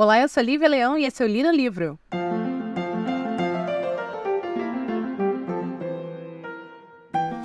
Olá, eu sou Lívia Leão e esse é o Li no Livro.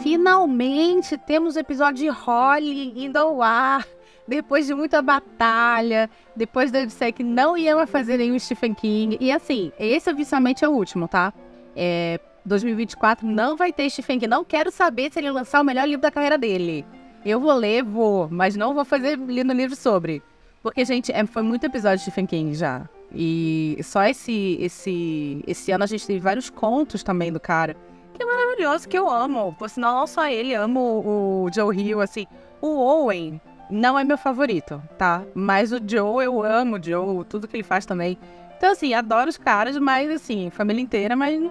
Finalmente temos o episódio de Holly indo ao ar. Depois de muita batalha, depois de eu disser que não ia fazer nenhum Stephen King. E assim, esse oficialmente é o último, tá? É, 2024 não vai ter Stephen King. Não quero saber se ele lançar o melhor livro da carreira dele. Eu vou ler, vou, mas não vou fazer no livro sobre. Porque, gente, é, foi muito episódio de Stephen já. E só esse, esse, esse ano a gente teve vários contos também do cara. Que é maravilhoso, que eu amo. Por sinal, não só ele, amo o, o Joe Hill, assim. O Owen não é meu favorito, tá? Mas o Joe, eu amo o Joe, tudo que ele faz também. Então, assim, adoro os caras, mas, assim, família inteira, mas,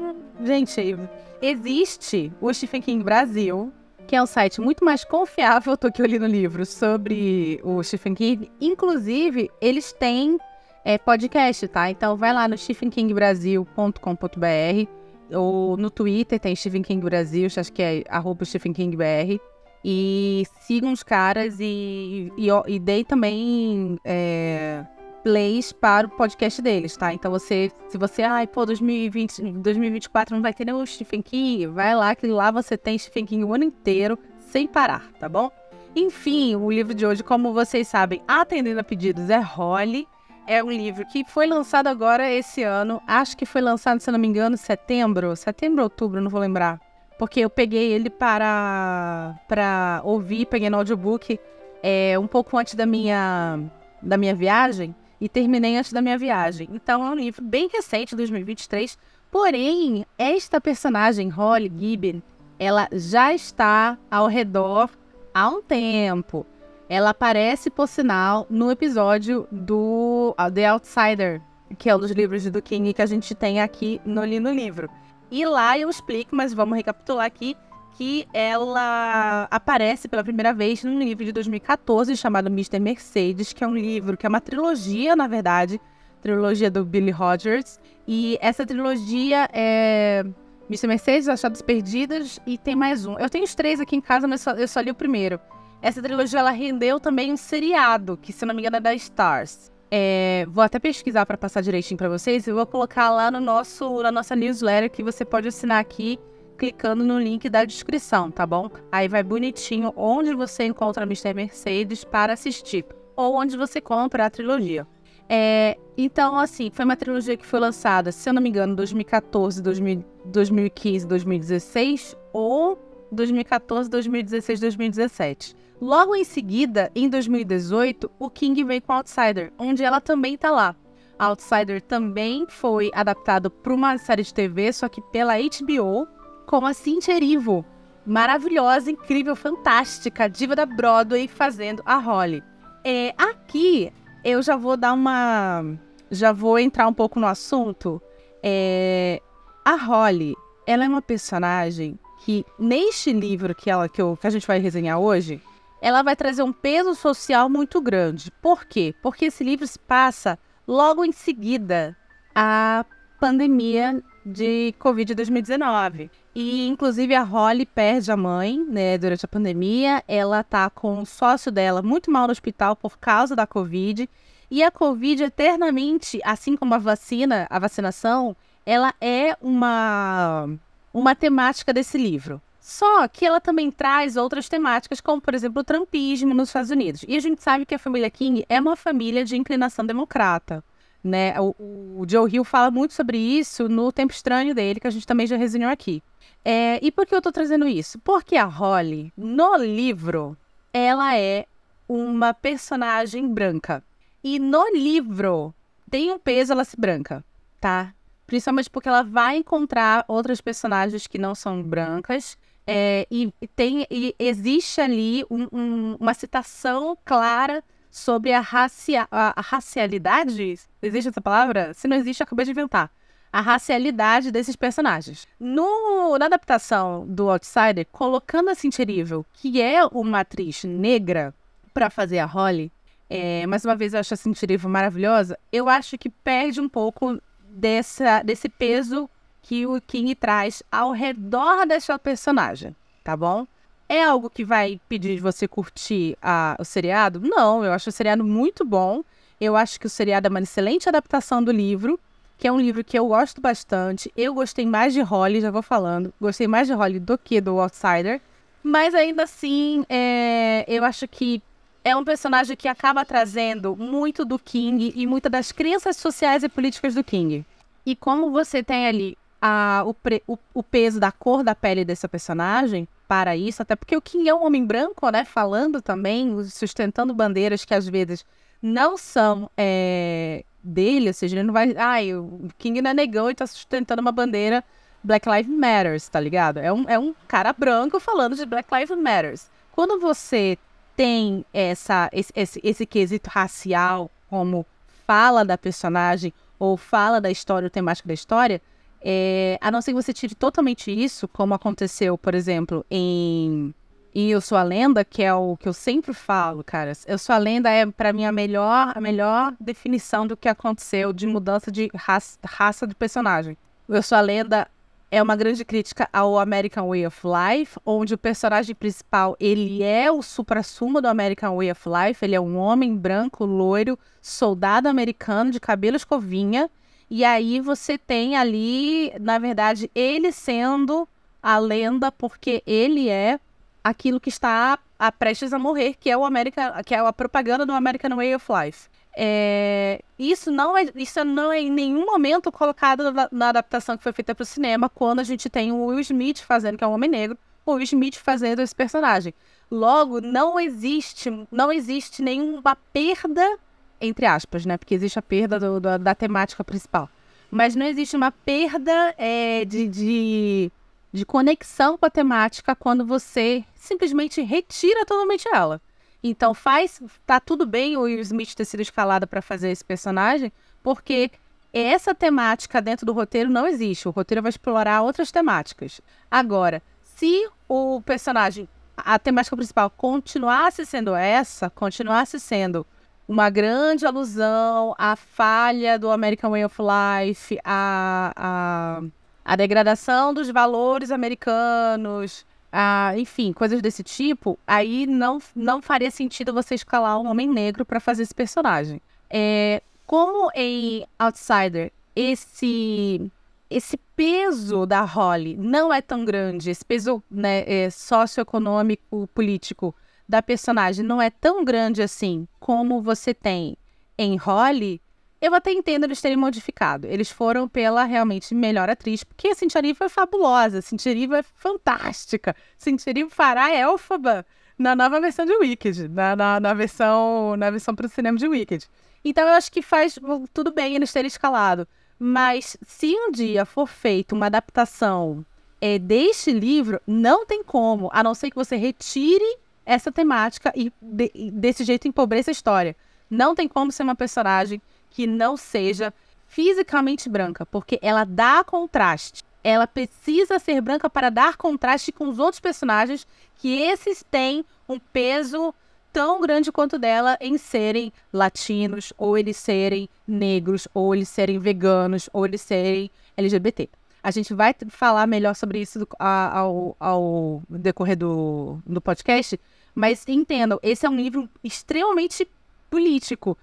gente, existe o Stephen King Brasil, que é um site muito mais confiável do que eu li no livro sobre o Stephen King. Inclusive, eles têm é, podcast, tá? Então vai lá no stephenkingbrasil.com.br ou no Twitter tem Stephen King Brasil, acho que é arroba Stephen King BR. E sigam os caras e, e, e dei também é, plays para o podcast deles, tá? Então você, se você, ai, pô, 2020, 2024 não vai ter nenhum Stephen King, vai lá que lá você tem Stephen King o ano inteiro, sem parar, tá bom? Enfim, o livro de hoje, como vocês sabem, Atendendo a Pedidos é Holly. É um livro que foi lançado agora esse ano. Acho que foi lançado, se não me engano, setembro. Setembro ou outubro, não vou lembrar. Porque eu peguei ele para, para ouvir, peguei no audiobook é, um pouco antes da minha, da minha viagem e terminei antes da minha viagem. Então é um livro bem recente, 2023. Porém, esta personagem, Holly Gibbon, ela já está ao redor há um tempo. Ela aparece, por sinal, no episódio do uh, The Outsider, que é um dos livros do King que a gente tem aqui no Li no Livro. E lá eu explico, mas vamos recapitular aqui, que ela aparece pela primeira vez num livro de 2014 chamado Mr. Mercedes, que é um livro que é uma trilogia, na verdade, trilogia do Billy Rogers. E essa trilogia é Mr. Mercedes, Achados Perdidos e tem mais um. Eu tenho os três aqui em casa, mas eu só li o primeiro. Essa trilogia ela rendeu também um seriado, que se não me engano é da Stars. É, vou até pesquisar para passar direitinho para vocês. Eu vou colocar lá no nosso, na nossa newsletter que você pode assinar aqui clicando no link da descrição, tá bom? Aí vai bonitinho onde você encontra Mr. Mercedes para assistir ou onde você compra a trilogia. É, então, assim, foi uma trilogia que foi lançada, se eu não me engano, 2014, 2000, 2015, 2016 ou 2014, 2016, 2017. Logo em seguida, em 2018, o King veio com Outsider, onde ela também tá lá. Outsider também foi adaptado para uma série de TV, só que pela HBO, com a Cynthia Erivo, maravilhosa, incrível, fantástica, diva da Broadway fazendo a Holly. É, aqui eu já vou dar uma. Já vou entrar um pouco no assunto. É, a Holly, ela é uma personagem que, neste livro que, ela, que, eu, que a gente vai resenhar hoje, ela vai trazer um peso social muito grande. Por quê? Porque esse livro se passa logo em seguida à pandemia de Covid-2019. E, inclusive, a Holly perde a mãe, né, durante a pandemia. Ela tá com o sócio dela muito mal no hospital por causa da Covid. E a Covid, eternamente, assim como a vacina, a vacinação, ela é uma, uma temática desse livro. Só que ela também traz outras temáticas, como, por exemplo, o trumpismo nos Estados Unidos. E a gente sabe que a família King é uma família de inclinação democrata. Né? O, o Joe Hill fala muito sobre isso no Tempo Estranho dele, que a gente também já resenhou aqui. É, e por que eu estou trazendo isso? Porque a Holly, no livro, ela é uma personagem branca. E no livro, tem um peso ela se branca, tá? Principalmente porque ela vai encontrar outras personagens que não são brancas. É, e, tem, e existe ali um, um, uma citação clara sobre a, racia, a, a racialidade. Existe essa palavra? Se não existe, acabei de inventar. A racialidade desses personagens. No, na adaptação do Outsider, colocando a Cynthia Erivo, que é uma atriz negra, para fazer a Holly, é, mais uma vez eu acho a Cynthia Erivo maravilhosa, eu acho que perde um pouco dessa, desse peso que o King traz ao redor dessa personagem, tá bom? É algo que vai pedir você curtir a, o seriado? Não, eu acho o seriado muito bom. Eu acho que o seriado é uma excelente adaptação do livro, que é um livro que eu gosto bastante. Eu gostei mais de Holly, já vou falando. Gostei mais de Holly do que do Outsider. Mas ainda assim, é, eu acho que é um personagem que acaba trazendo muito do King e muitas das crenças sociais e políticas do King. E como você tem ali a, o, pre, o, o, peso da cor da pele dessa personagem para isso, até porque o King é um homem branco, né? Falando também, sustentando bandeiras que às vezes não são é, dele, ou seja, ele não vai. Ai, o King não é negão e tá sustentando uma bandeira Black Lives Matters, tá ligado? É um, é um cara branco falando de Black Lives Matters. Quando você tem essa, esse, esse, esse quesito racial como fala da personagem ou fala da história, ou temática da história, é, a não ser que você tire totalmente isso, como aconteceu, por exemplo, em, Eu Sou a Lenda, que é o que eu sempre falo, cara. Eu Sou a Lenda é, para mim, a melhor, a melhor definição do que aconteceu de mudança de raça, raça de personagem. Eu Sou a Lenda é uma grande crítica ao American Way of Life, onde o personagem principal, ele é o supra-sumo do American Way of Life, ele é um homem branco, loiro, soldado americano de cabelo escovinha, e aí você tem ali, na verdade, ele sendo a lenda porque ele é aquilo que está a prestes a morrer, que é o American, que é a propaganda do American Way of Life. É, isso, não é, isso não é em nenhum momento colocado na, na adaptação que foi feita para o cinema, quando a gente tem o Will Smith fazendo, que é um homem negro, o Will Smith fazendo esse personagem. Logo, não existe, não existe nenhuma perda, entre aspas, né? Porque existe a perda do, do, da temática principal. Mas não existe uma perda é, de, de, de conexão com a temática quando você simplesmente retira totalmente ela. Então faz, tá tudo bem o Will Smith ter sido escalado para fazer esse personagem, porque essa temática dentro do roteiro não existe. O roteiro vai explorar outras temáticas. Agora, se o personagem, a temática principal continuasse sendo essa, continuasse sendo uma grande alusão à falha do American Way of Life, a, a, a degradação dos valores americanos, ah, enfim, coisas desse tipo, aí não, não faria sentido você escalar um homem negro para fazer esse personagem. É, como em Outsider, esse esse peso da Holly não é tão grande, esse peso né, é, socioeconômico, político da personagem não é tão grande assim como você tem em Holly, eu até entendo eles terem modificado. Eles foram pela realmente melhor atriz, porque a Cintia Erivo é fabulosa, a Cintia Erivo é fantástica. Cintia Erivo fará Elphaba na nova versão de Wicked, na, na, na versão na versão para o cinema de Wicked. Então eu acho que faz tudo bem eles terem escalado. Mas se um dia for feita uma adaptação é, deste livro, não tem como, a não ser que você retire essa temática e de, desse jeito empobreça a história. Não tem como ser uma personagem que não seja fisicamente branca, porque ela dá contraste. Ela precisa ser branca para dar contraste com os outros personagens, que esses têm um peso tão grande quanto dela em serem latinos, ou eles serem negros, ou eles serem veganos, ou eles serem LGBT. A gente vai falar melhor sobre isso ao, ao decorrer do, do podcast, mas entendam, esse é um livro extremamente político.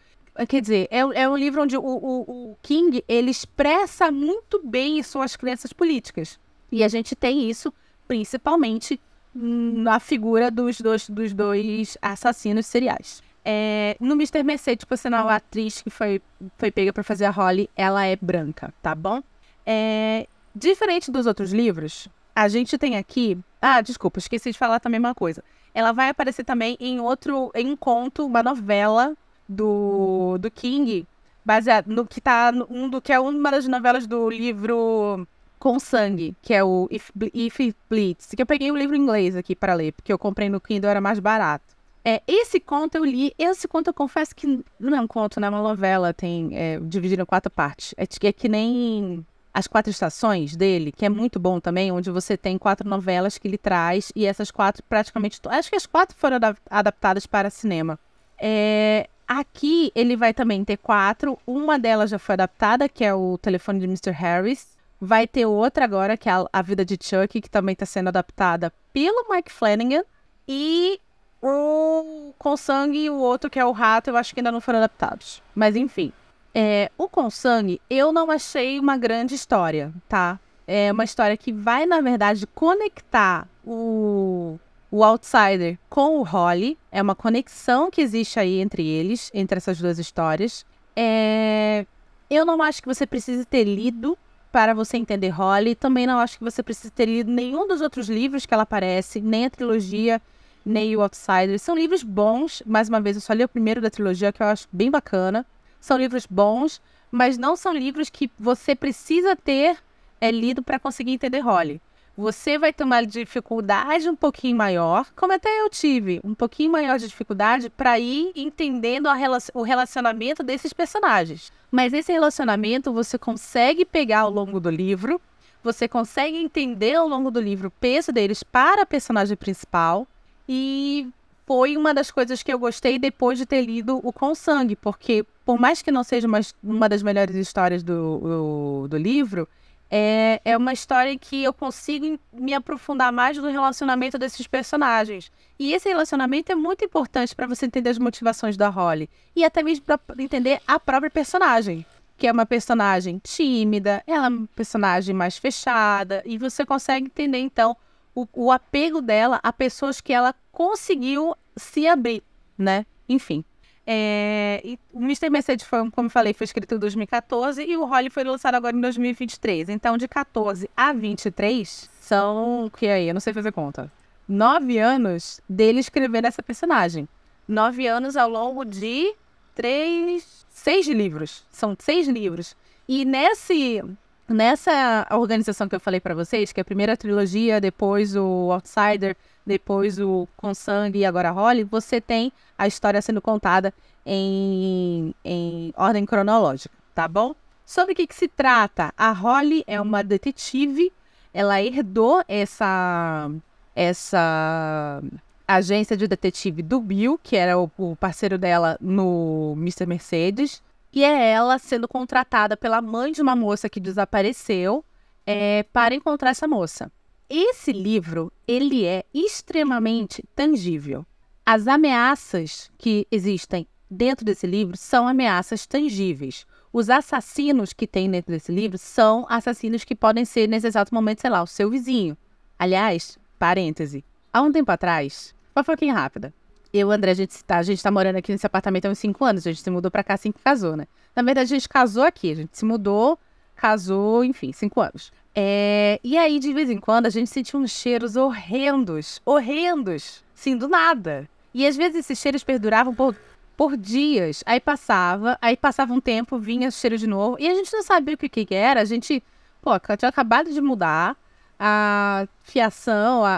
Quer dizer, é, é um livro onde o, o, o, King ele expressa muito bem suas crenças políticas. E a gente tem isso principalmente na figura dos dois, dos dois assassinos seriais. É, no Mr. Mercedes, por sinal, a atriz que foi, foi pega para fazer a Holly, ela é branca, tá bom? É, diferente dos outros livros, a gente tem aqui. Ah, desculpa, esqueci de falar também uma coisa. Ela vai aparecer também em outro, em um conto, uma novela do, do King, baseado no que tá um do que é uma das novelas do livro Com Sangue, que é o If, If It Bleeds, que eu peguei o livro em inglês aqui para ler, porque eu comprei no Kindle, era mais barato. É, esse conto eu li, esse conto eu confesso que não é um conto, né? É uma novela, tem é, dividido em quatro partes. É, é que nem as quatro estações dele, que é muito bom também, onde você tem quatro novelas que ele traz, e essas quatro praticamente. Acho que as quatro foram adaptadas para cinema. É, Aqui ele vai também ter quatro. Uma delas já foi adaptada, que é o telefone de Mr. Harris. Vai ter outra agora, que é a, Vida de Chuck, que também está sendo adaptada pelo Mike Flanagan. E O Com Sangue e o outro, que é o Rato, eu acho que ainda não foram adaptados. Mas enfim. É, o Com Sangue, eu não achei uma grande história, tá? É uma história que vai, na verdade, conectar o, o Outsider com o Holly. É uma conexão que existe aí entre eles, entre essas duas histórias. É... Eu não acho que você precise ter lido para você entender Holly. Também não acho que você precise ter lido nenhum dos outros livros que ela aparece, nem a trilogia, nem o Outsider. São livros bons. Mais uma vez, eu só li o primeiro da trilogia, que eu acho bem bacana. São livros bons, mas não são livros que você precisa ter é, lido para conseguir entender Holly. Você vai ter uma dificuldade um pouquinho maior, como até eu tive, um pouquinho maior de dificuldade para ir entendendo o relacionamento desses personagens. Mas esse relacionamento você consegue pegar ao longo do livro, você consegue entender ao longo do livro o peso deles para a personagem principal e foi uma das coisas que eu gostei depois de ter lido o Com Sangue, porque por mais que não seja uma, uma das melhores histórias do, do, do livro, é, é uma história que eu consigo me aprofundar mais no relacionamento desses personagens. E esse relacionamento é muito importante para você entender as motivações da Holly. E até mesmo para entender a própria personagem. Que é uma personagem tímida, ela é uma personagem mais fechada. E você consegue entender, então, o, o apego dela a pessoas que ela conseguiu se abrir, né? Enfim. É, o Mr. Mercedes, foi, como falei, foi escrito em 2014 e o Holly foi lançado agora em 2023. Então, de 14 a 23 são. que aí? Eu não sei fazer conta. Nove anos dele escrevendo essa personagem. Nove anos ao longo de três. seis livros. São seis livros. E nesse. Nessa organização que eu falei para vocês, que é a primeira trilogia, depois o Outsider, depois o Com Sangue e agora Holly, você tem a história sendo contada em, em ordem cronológica, tá bom? Sobre o que, que se trata? A Holly é uma detetive, ela herdou essa, essa agência de detetive do Bill, que era o, o parceiro dela no Mr. Mercedes, e é ela sendo contratada pela mãe de uma moça que desapareceu é, para encontrar essa moça. Esse livro, ele é extremamente tangível. As ameaças que existem dentro desse livro são ameaças tangíveis. Os assassinos que tem dentro desse livro são assassinos que podem ser, nesse exato momento, sei lá, o seu vizinho. Aliás, parêntese, há um tempo atrás, uma foquinha rápida, eu André, a gente, tá, a gente tá morando aqui nesse apartamento há uns 5 anos, a gente se mudou pra cá assim que casou, né? Na verdade, a gente casou aqui, a gente se mudou, casou, enfim, 5 anos. É, e aí, de vez em quando, a gente sentia uns cheiros horrendos, horrendos, sim, do nada. E às vezes esses cheiros perduravam por, por dias. Aí passava, aí passava um tempo, vinha cheiro de novo. E a gente não sabia o que, que era. A gente, pô, tinha acabado de mudar. A fiação, a,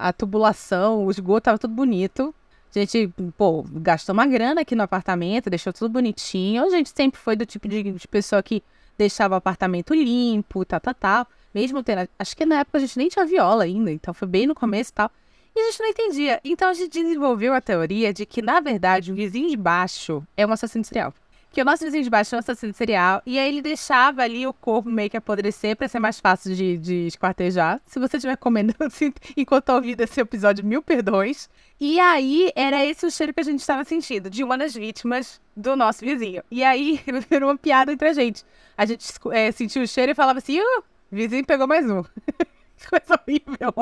a, a tubulação, o esgoto tava tudo bonito. A gente, pô, gastou uma grana aqui no apartamento, deixou tudo bonitinho. A gente sempre foi do tipo de, de pessoa que deixava o apartamento limpo, tal, tal, tal. Mesmo tendo. Acho que na época a gente nem tinha viola ainda, então foi bem no começo e tal. E a gente não entendia. Então a gente desenvolveu a teoria de que, na verdade, o vizinho de baixo é um assassino serial. Que o nosso vizinho de baixo é um assassino serial. E aí ele deixava ali o corpo meio que apodrecer para ser mais fácil de, de esquartejar. Se você estiver comendo assim, enquanto ouvindo esse episódio, mil perdões. E aí era esse o cheiro que a gente estava sentindo, de uma das vítimas do nosso vizinho. E aí virou uma piada entre a gente. A gente é, sentiu o cheiro e falava assim: uh, vizinho pegou mais um. coisa horrível.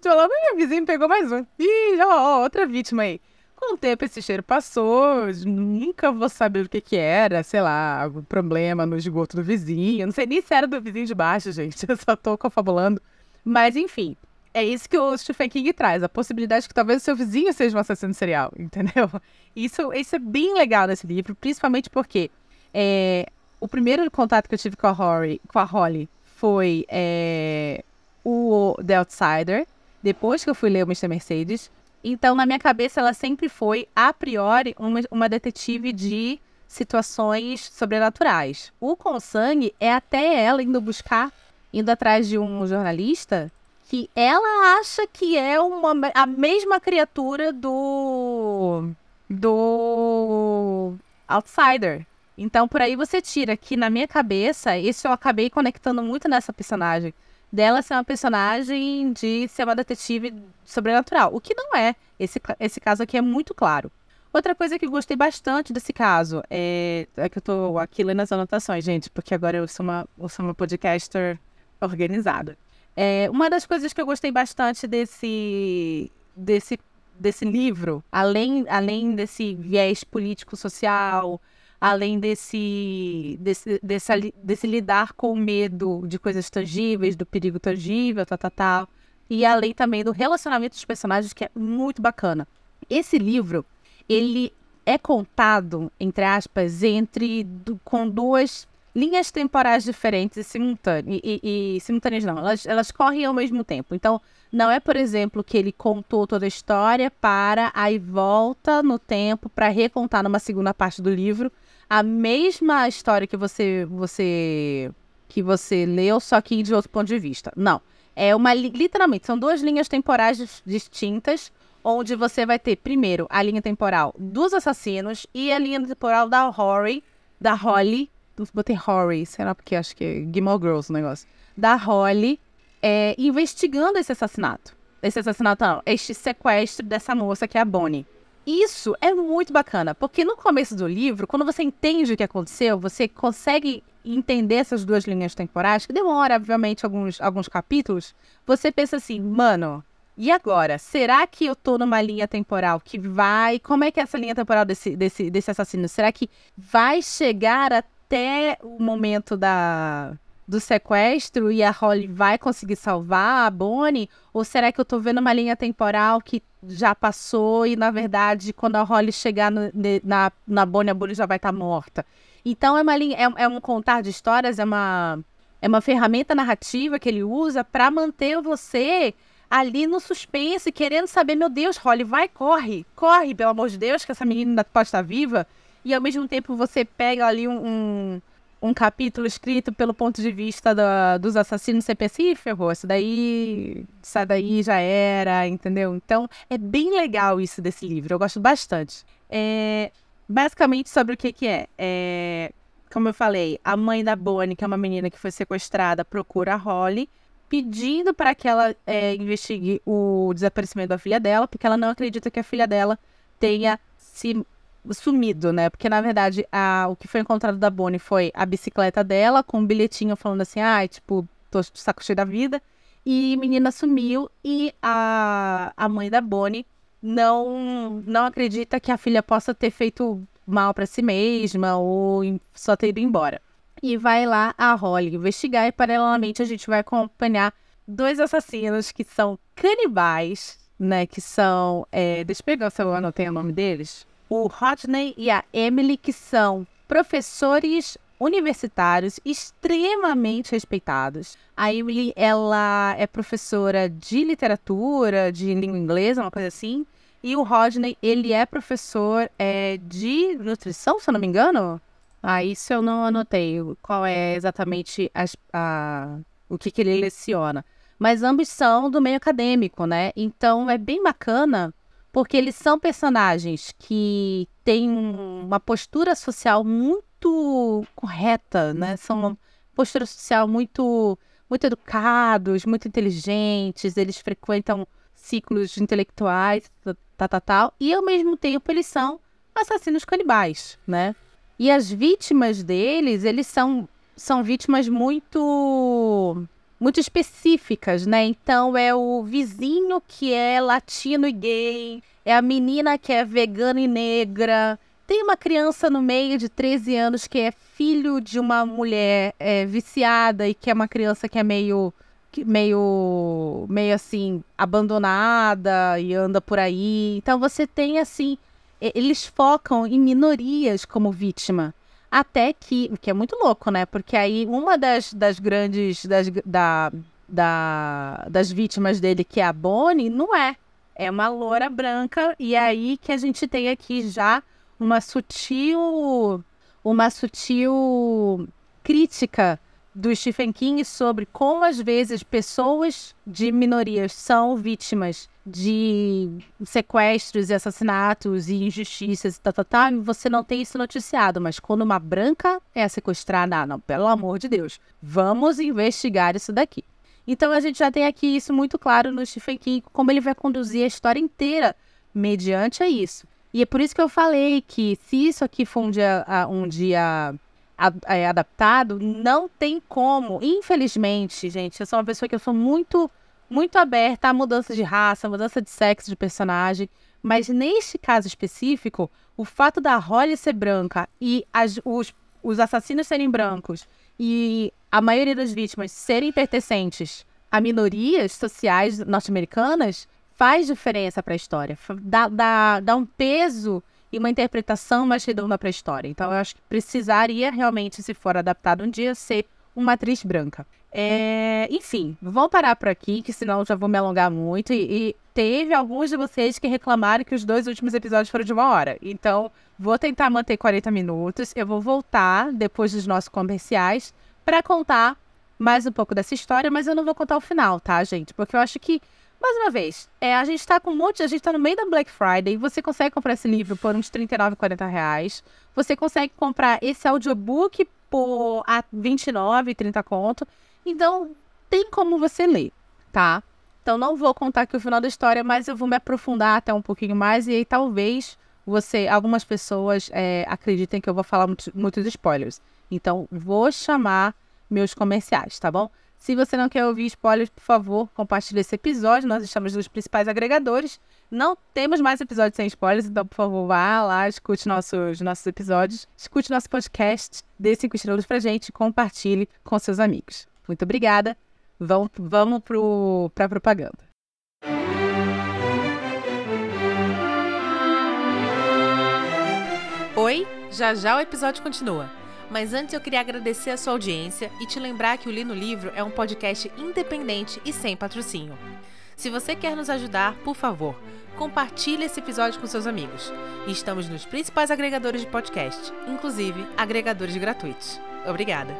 Falava, meu vizinho pegou mais um. Ih, ó, ó, outra vítima aí. Com o tempo esse cheiro passou, nunca vou saber o que que era, sei lá, algum problema no esgoto do vizinho. Não sei nem se era do vizinho de baixo, gente. Eu só tô confabulando. Mas enfim, é isso que o Stephen King traz, a possibilidade de que talvez o seu vizinho seja um assassino serial, entendeu? Isso, isso é bem legal nesse livro, principalmente porque é, o primeiro contato que eu tive com a Holly, com a Holly foi é, o The Outsider, depois que eu fui ler o Mr. Mercedes. Então, na minha cabeça, ela sempre foi, a priori, uma, uma detetive de situações sobrenaturais. O Com Sangue é até ela indo buscar, indo atrás de um jornalista que ela acha que é uma, a mesma criatura do do Outsider. Então por aí você tira que na minha cabeça, isso eu acabei conectando muito nessa personagem dela ser uma personagem de ser uma detetive sobrenatural, o que não é. Esse, esse caso aqui é muito claro. Outra coisa que eu gostei bastante desse caso é, é que eu tô aqui lendo as anotações, gente, porque agora eu sou uma, eu sou uma podcaster organizada. É, uma das coisas que eu gostei bastante desse, desse, desse livro, além, além desse viés político-social, além desse, desse, desse, desse lidar com o medo de coisas tangíveis, do perigo tangível, tal, tal, tal, e além também do relacionamento dos personagens, que é muito bacana. Esse livro, ele é contado, entre aspas, entre do, com duas linhas temporais diferentes e simultâneas. E, e, e, simultâneas não, elas, elas correm ao mesmo tempo. Então, não é, por exemplo, que ele contou toda a história para aí volta no tempo para recontar numa segunda parte do livro a mesma história que você você que você leu, só que de outro ponto de vista. Não. É uma literalmente são duas linhas temporais distintas, onde você vai ter primeiro a linha temporal dos assassinos e a linha temporal da Holly, da Holly, botei Holly, será porque acho que é Gilmore Girls o negócio. Da Holly é, investigando esse assassinato. Esse assassinato não, este sequestro dessa moça que é a Bonnie. Isso é muito bacana, porque no começo do livro, quando você entende o que aconteceu, você consegue entender essas duas linhas temporais, que demora, obviamente, alguns, alguns capítulos, você pensa assim, mano, e agora? Será que eu tô numa linha temporal que vai. Como é que é essa linha temporal desse, desse, desse assassino? Será que vai chegar até o momento da do sequestro e a Holly vai conseguir salvar a Bonnie? Ou será que eu tô vendo uma linha temporal que já passou e, na verdade, quando a Holly chegar no, na, na Bonnie, a Bonnie já vai estar tá morta? Então, é, uma linha, é, é um contar de histórias, é uma, é uma ferramenta narrativa que ele usa para manter você ali no suspense, querendo saber, meu Deus, Holly, vai, corre, corre, pelo amor de Deus, que essa menina pode estar viva. E ao mesmo tempo você pega ali um, um um capítulo escrito pelo ponto de vista dos assassinos, ih, ferrou, isso daí, isso daí já era, entendeu? Então, é bem legal isso desse livro, eu gosto bastante. É, basicamente, sobre o que que é. é. Como eu falei, a mãe da Bonnie, que é uma menina que foi sequestrada, procura a Holly, pedindo para que ela é, investigue o desaparecimento da filha dela, porque ela não acredita que a filha dela tenha se sumido, né? Porque, na verdade, a, o que foi encontrado da Bonnie foi a bicicleta dela, com um bilhetinho falando assim, ah, tipo, tô saco cheio da vida. E a menina sumiu e a, a mãe da Bonnie não, não acredita que a filha possa ter feito mal para si mesma ou só ter ido embora. E vai lá a Holly investigar e, paralelamente, a gente vai acompanhar dois assassinos que são canibais, né? Que são. É, deixa eu pegar se eu anotei o nome deles o Rodney e a Emily, que são professores universitários extremamente respeitados. A Emily, ela é professora de literatura, de língua inglesa, uma coisa assim. E o Rodney, ele é professor é, de nutrição, se eu não me engano. Ah, isso eu não anotei. Qual é exatamente a, o que, que ele leciona. Mas ambos são do meio acadêmico, né? Então é bem bacana porque eles são personagens que têm uma postura social muito correta, né? São uma postura social muito muito educados, muito inteligentes, eles frequentam ciclos intelectuais, tal, tal, tal, e ao mesmo tempo eles são assassinos canibais, né? E as vítimas deles, eles são são vítimas muito muito específicas, né? Então é o vizinho que é latino e gay, é a menina que é vegana e negra. Tem uma criança no meio de 13 anos que é filho de uma mulher é, viciada e que é uma criança que é meio meio meio assim abandonada e anda por aí. Então você tem assim, eles focam em minorias como vítima. Até que, que é muito louco, né? Porque aí uma das, das grandes. Das, da, da, das vítimas dele, que é a Bonnie, não é. É uma loura branca. E é aí que a gente tem aqui já uma sutil. Uma sutil crítica do Stephen King sobre como às vezes pessoas de minorias são vítimas de sequestros e assassinatos e injustiças e tal, tal, tal, e você não tem isso noticiado. Mas quando uma branca é sequestrada, não, pelo amor de Deus, vamos investigar isso daqui. Então a gente já tem aqui isso muito claro no Stephen King, como ele vai conduzir a história inteira mediante a isso. E é por isso que eu falei que se isso aqui for um dia, um dia é, adaptado, não tem como. Infelizmente, gente, eu sou uma pessoa que eu sou muito, muito aberta a mudança de raça, mudança de sexo de personagem. Mas neste caso específico, o fato da Holly ser branca e as, os, os assassinos serem brancos e a maioria das vítimas serem pertencentes a minorias sociais norte-americanas faz diferença para a história. Dá, dá, dá um peso e uma interpretação mais redonda para a história. Então, eu acho que precisaria realmente, se for adaptado um dia, ser uma atriz branca. É, enfim, vamos parar por aqui, que senão já vou me alongar muito. E, e, teve alguns de vocês que reclamaram que os dois últimos episódios foram de uma hora. Então, vou tentar manter 40 minutos. Eu vou voltar depois dos nossos comerciais para contar mais um pouco dessa história, mas eu não vou contar o final, tá, gente? Porque eu acho que mais uma vez, é, a gente tá com um monte, a gente tá no meio da Black Friday, você consegue comprar esse livro por uns 39, 40 reais. Você consegue comprar esse audiobook por a 29, 30 conto. Então, tem como você ler, tá? Então, não vou contar aqui o final da história, mas eu vou me aprofundar até um pouquinho mais. E aí, talvez, você, algumas pessoas é, acreditem que eu vou falar muito, muitos spoilers. Então, vou chamar meus comerciais, tá bom? Se você não quer ouvir spoilers, por favor, compartilhe esse episódio. Nós estamos nos principais agregadores. Não temos mais episódios sem spoilers, então, por favor, vá lá, escute nossos, nossos episódios, escute nosso podcast, dê cinco estrelas pra gente compartilhe com seus amigos. Muito obrigada. Vamos, vamos pro, pra propaganda. Oi, já já o episódio continua. Mas antes eu queria agradecer a sua audiência e te lembrar que o Li no Livro é um podcast independente e sem patrocínio. Se você quer nos ajudar, por favor, compartilhe esse episódio com seus amigos. Estamos nos principais agregadores de podcast, inclusive agregadores gratuitos. Obrigada!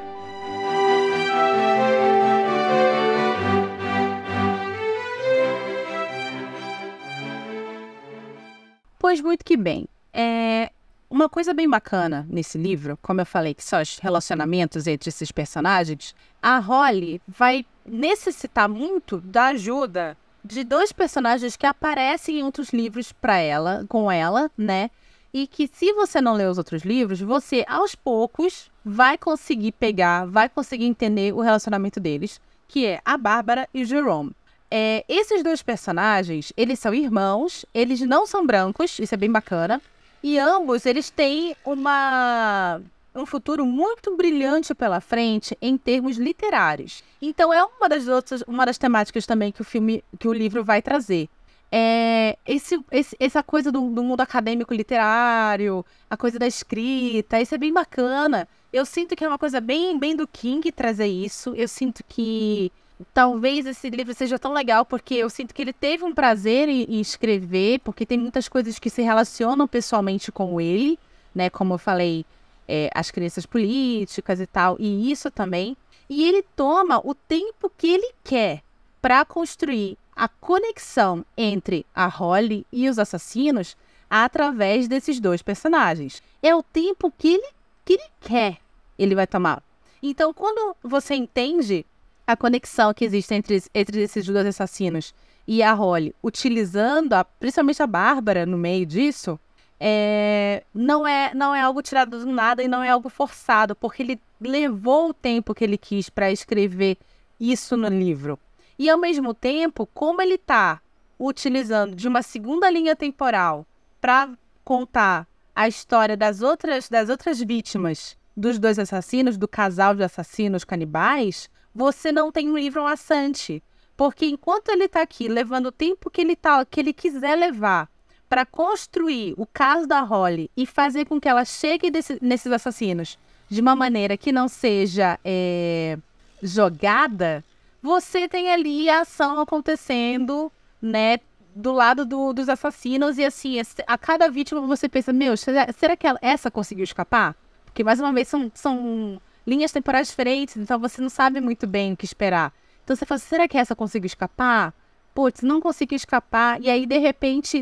Pois muito que bem. É, uma coisa bem bacana nesse livro, como eu falei, que são os relacionamentos entre esses personagens, a Holly vai necessitar muito da ajuda de dois personagens que aparecem em outros livros para ela, com ela, né? E que se você não ler os outros livros, você aos poucos vai conseguir pegar, vai conseguir entender o relacionamento deles, que é a Bárbara e o Jerome. É, esses dois personagens, eles são irmãos, eles não são brancos, isso é bem bacana. E ambos, eles têm uma um futuro muito brilhante pela frente em termos literários. Então é uma das outras, uma das temáticas também que o filme, que o livro vai trazer. É esse, esse, essa coisa do, do mundo acadêmico literário, a coisa da escrita, isso é bem bacana. Eu sinto que é uma coisa bem, bem do King trazer isso. Eu sinto que talvez esse livro seja tão legal porque eu sinto que ele teve um prazer em, escrever, porque tem muitas coisas que se relacionam pessoalmente com ele, né? Como eu falei, é, as crenças políticas e tal, e isso também. E ele toma o tempo que ele quer para construir a conexão entre a Holly e os assassinos através desses dois personagens. É o tempo que ele, que ele quer, ele vai tomar. Então, quando você entende a conexão que existe entre, entre esses dois assassinos e a Holly, utilizando a, principalmente a Bárbara no meio disso, é, não, é, não é algo tirado do nada e não é algo forçado, porque ele levou o tempo que ele quis para escrever isso no livro. E ao mesmo tempo, como ele está utilizando de uma segunda linha temporal para contar a história das outras, das outras vítimas dos dois assassinos, do casal de assassinos canibais, você não tem um livro maçante. Porque enquanto ele está aqui levando o tempo que ele, tá, que ele quiser levar para construir o caso da Holly e fazer com que ela chegue desse, nesses assassinos de uma maneira que não seja é, jogada, você tem ali a ação acontecendo, né, do lado do, dos assassinos e assim, a cada vítima você pensa, meu, será, que ela, essa conseguiu escapar? Porque mais uma vez são, são linhas temporais diferentes, então você não sabe muito bem o que esperar. Então você fala, será que essa conseguiu escapar? Putz, não conseguiu escapar. E aí, de repente,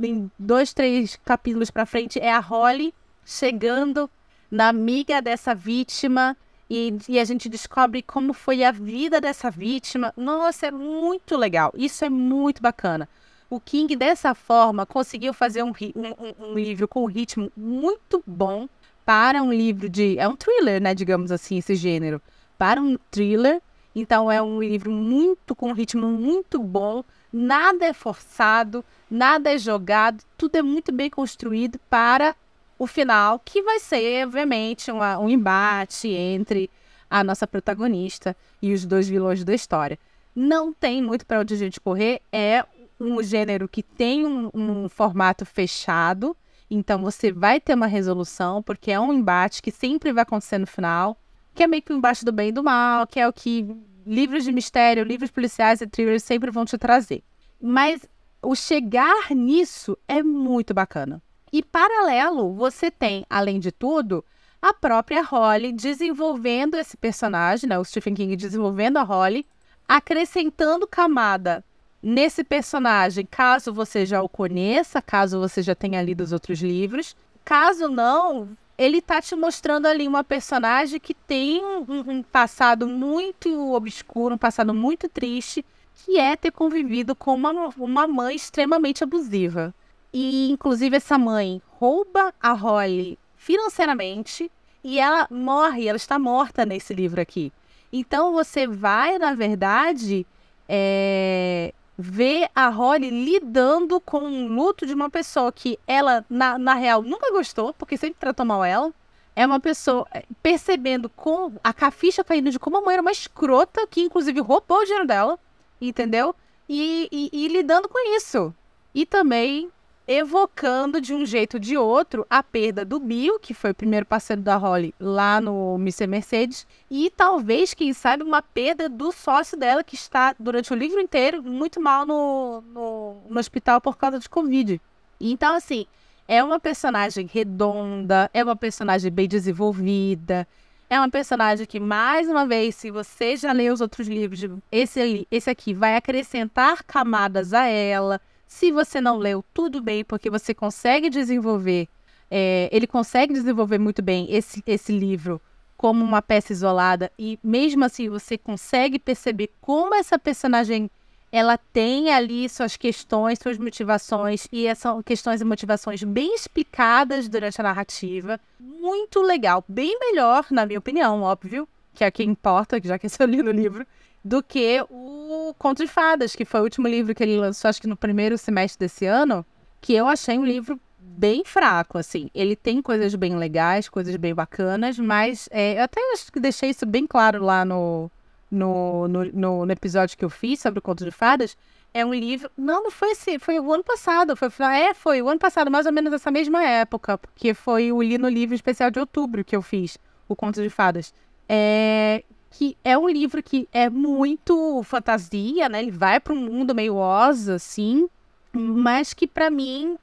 em dois, três capítulos para frente, é a Holly chegando na amiga dessa vítima e, e, a gente descobre como foi a vida dessa vítima. Nossa, é muito legal. Isso é muito bacana. O King, dessa forma, conseguiu fazer um, um, um livro com um ritmo muito bom para um livro de. É um thriller, né? Digamos assim, esse gênero. Para um thriller. Então, é um livro muito com um ritmo muito bom. Nada é forçado, nada é jogado, tudo é muito bem construído para o final, que vai ser, obviamente, uma, um embate entre a nossa protagonista e os dois vilões da história. Não tem muito para onde a gente correr, é um gênero que tem um, um formato fechado, então você vai ter uma resolução, porque é um embate que sempre vai acontecer no final, que é meio que o embate do bem e do mal, que é o que livros de mistério, livros policiais e thrillers sempre vão te trazer. Mas o chegar nisso é muito bacana. E paralelo, você tem, além de tudo, a própria Holly desenvolvendo esse personagem, né? O Stephen King desenvolvendo a Holly, acrescentando camada nesse personagem, caso você já o conheça, caso você já tenha lido os outros livros. Caso não, ele tá te mostrando ali uma personagem que tem um, passado muito obscuro, um passado muito triste, que é ter convivido com uma, uma mãe extremamente abusiva. E, inclusive, essa mãe rouba a Holly financeiramente e ela morre, ela está morta nesse livro aqui. Então, você vai, na verdade, é, ver a Holly lidando com o luto de uma pessoa que ela, na, na real, nunca gostou, porque sempre tratou mal ela. É uma pessoa é, percebendo com a ficha caindo de como a mãe era uma escrota, que inclusive roubou o dinheiro dela, entendeu? E, e, e lidando com isso. E também evocando de um jeito ou de outro a perda do Bill, que foi o primeiro parceiro da Holly lá no Mr. Mercedes, e talvez, quem sabe, uma perda do sócio dela, que está durante o livro inteiro muito mal no, no, no hospital por causa de Covid. Então, assim, é uma personagem redonda, é uma personagem bem desenvolvida, é uma personagem que, mais uma vez, se você já leu os outros livros, esse, esse aqui vai acrescentar camadas a ela se você não leu, tudo bem, porque você consegue desenvolver, é, ele consegue desenvolver muito bem esse, esse livro como uma peça isolada e mesmo assim você consegue perceber como essa personagem ela tem ali suas questões, suas motivações e são questões e motivações bem explicadas durante a narrativa. Muito legal, bem melhor, na minha opinião, óbvio, que é o que importa, já que eu li no livro, do que o Conto de Fadas, que foi o último livro que ele lançou, acho que no primeiro semestre desse ano, que eu achei um livro bem fraco, assim. Ele tem coisas bem legais, coisas bem bacanas, mas é, eu até acho que deixei isso bem claro lá no, no, no, no, no episódio que eu fiz sobre o Conto de Fadas. É um livro. Não, não foi esse. Foi o ano passado. Foi, é, foi o ano passado, mais ou menos essa mesma época. Porque foi o Li no Livro Especial de Outubro que eu fiz, o Conto de Fadas. É, que é um livro que é muito fantasia, né? Ele vai para um mundo meio Oz, assim, mas que para mim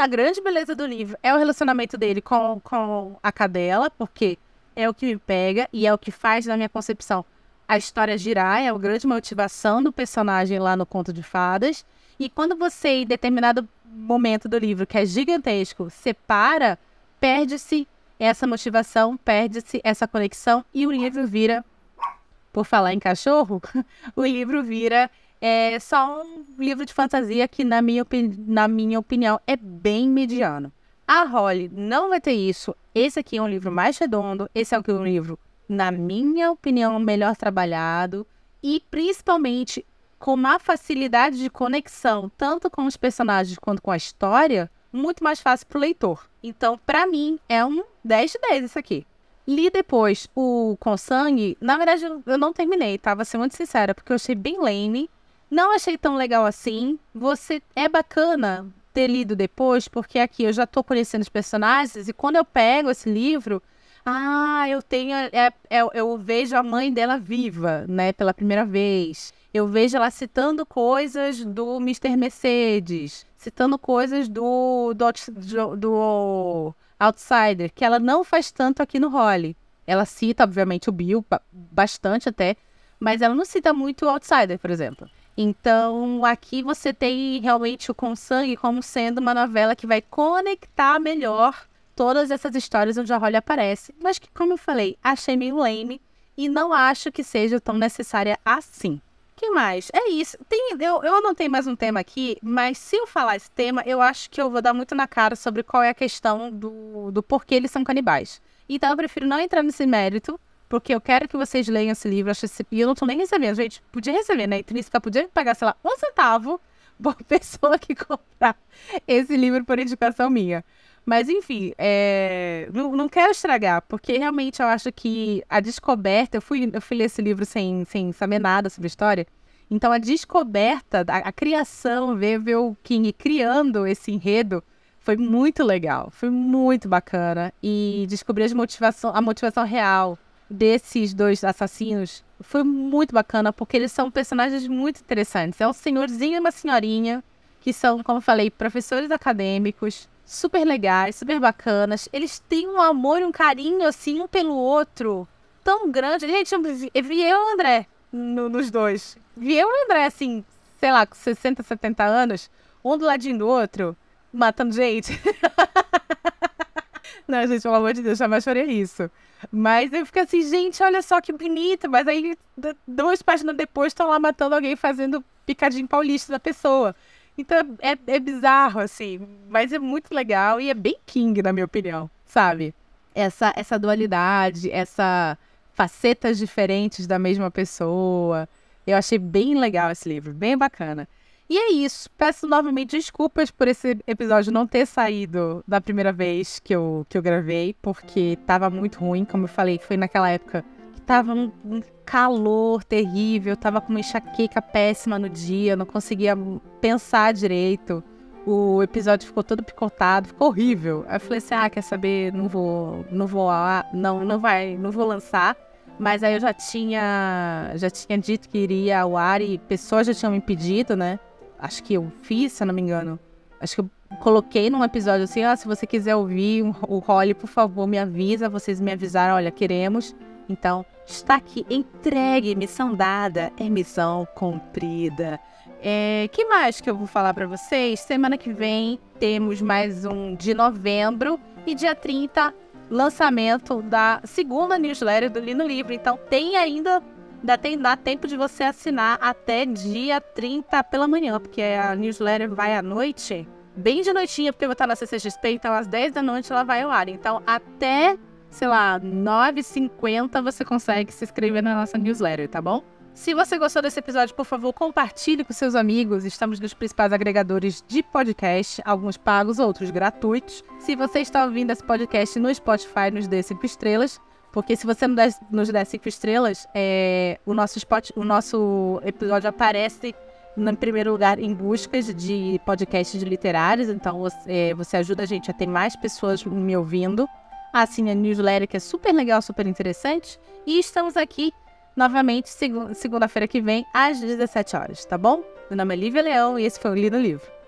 a grande beleza do livro é o relacionamento dele com, com a cadela, porque é o que me pega e é o que faz, na minha concepção, a história girar, é a grande motivação do personagem lá no Conto de Fadas. E quando você, em determinado momento do livro, que é gigantesco, separa, perde-se essa motivação, perde-se essa conexão e o livro vira por falar em cachorro, o livro vira é, só um livro de fantasia que, na minha, na minha opinião, é bem mediano. A Holly não vai ter isso. Esse aqui é um livro mais redondo. Esse é um livro, na minha opinião, melhor trabalhado. E principalmente com uma facilidade de conexão, tanto com os personagens quanto com a história, muito mais fácil para o leitor. Então, para mim, é um 10 de 10 isso aqui. Li depois o Com Sangue. Na verdade, eu não terminei, tá? Vou ser muito sincera, porque eu achei bem lame. Não achei tão legal assim. Você é bacana ter lido depois, porque aqui eu já tô conhecendo os personagens e quando eu pego esse livro, ah, eu tenho. É, é, eu vejo a mãe dela viva, né, pela primeira vez. Eu vejo ela citando coisas do Mr. Mercedes, citando coisas do, do, do Outsider, que ela não faz tanto aqui no Holly. Ela cita, obviamente, o Bill, bastante até, mas ela não cita muito o Outsider, por exemplo. Então, aqui você tem realmente o Com Sangue como sendo uma novela que vai conectar melhor todas essas histórias onde a Holly aparece, mas que, como eu falei, achei meio lame e não acho que seja tão necessária assim. Que mais? É isso. Tem, eu, eu anotei mais um tema aqui, mas se eu falar esse tema, eu acho que eu vou dar muito na cara sobre qual é a questão do, do porquê eles são canibais. Então eu prefiro não entrar nesse mérito, porque eu quero que vocês leiam esse livro. E eu não tô nem recebendo, gente. Podia receber, né? Intrínseca podia pagar, sei lá, um centavo por pessoa que comprar esse livro por indicação minha. Mas, enfim, é... não, não quero estragar, porque realmente eu acho que a descoberta. Eu fui, eu fui ler esse livro sem, sem saber nada sobre história. Então, a descoberta, a, a criação, ver, ver o King criando esse enredo foi muito legal. Foi muito bacana. E descobrir as motivação, a motivação real desses dois assassinos foi muito bacana, porque eles são personagens muito interessantes. É um senhorzinho e uma senhorinha, que são, como eu falei, professores acadêmicos super legais, super bacanas. Eles têm um amor e um carinho, assim, um pelo outro, tão grande. Gente, eu vi, eu, e o André no, nos dois. Vi eu e o André, assim, sei lá, com 60, 70 anos, um do ladinho do outro, matando gente. Não, gente, pelo amor de Deus, jamais faria isso. Mas eu fico assim, gente, olha só que bonita. Mas aí, duas páginas depois, estão lá matando alguém fazendo picadinho paulista da pessoa. Então é, é bizarro, assim, mas é muito legal e é bem King, na minha opinião, sabe? Essa, essa dualidade, essa facetas diferentes da mesma pessoa. Eu achei bem legal esse livro, bem bacana. E é isso. Peço novamente desculpas por esse episódio não ter saído da primeira vez que eu, que eu gravei, porque tava muito ruim, como eu falei, foi naquela época tava um, calor terrível, tava com uma enxaqueca péssima no dia, não conseguia pensar direito. O episódio ficou todo picotado, ficou horrível. Aí eu falei assim: "Ah, quer saber, não vou, não vou, não, não vai, não vou lançar". Mas aí eu já tinha, já tinha dito que iria ao ar e pessoas já tinham me pedido, né? Acho que eu fiz, se eu não me engano. Acho que eu coloquei num episódio assim: "Ah, se você quiser ouvir o Holly, por favor, me avisa". Vocês me avisaram: "Olha, queremos". Então, está aqui entregue, missão dada, é missão cumprida. É, que mais que eu vou falar para vocês? Semana que vem temos mais um de novembro e dia 30 lançamento da segunda newsletter do Lino Livre. Então tem ainda ainda tem dá tempo de você assinar até dia 30 pela manhã, porque a newsletter vai à noite, bem de noitinha, porque eu vou estar na CCXP, então às 10 da noite ela vai ao ar. Então até sei lá, 9h50 você consegue se inscrever na nossa newsletter, tá bom? Se você gostou desse episódio, por favor, compartilhe com seus amigos. Estamos nos principais agregadores de podcast, alguns pagos, outros gratuitos. Se você está ouvindo esse podcast no Spotify, nos dê cinco estrelas. Porque se você nos der cinco estrelas, é, o, nosso spot, o nosso episódio aparece em primeiro lugar em buscas de podcasts literários. Então você, você ajuda a gente a ter mais pessoas me ouvindo assine a newsletter que é super legal, super interessante. E estamos aqui novamente segunda-feira que vem, às 17 horas, tá bom? Meu nome é Lívia Leão e esse foi o Lido Livro.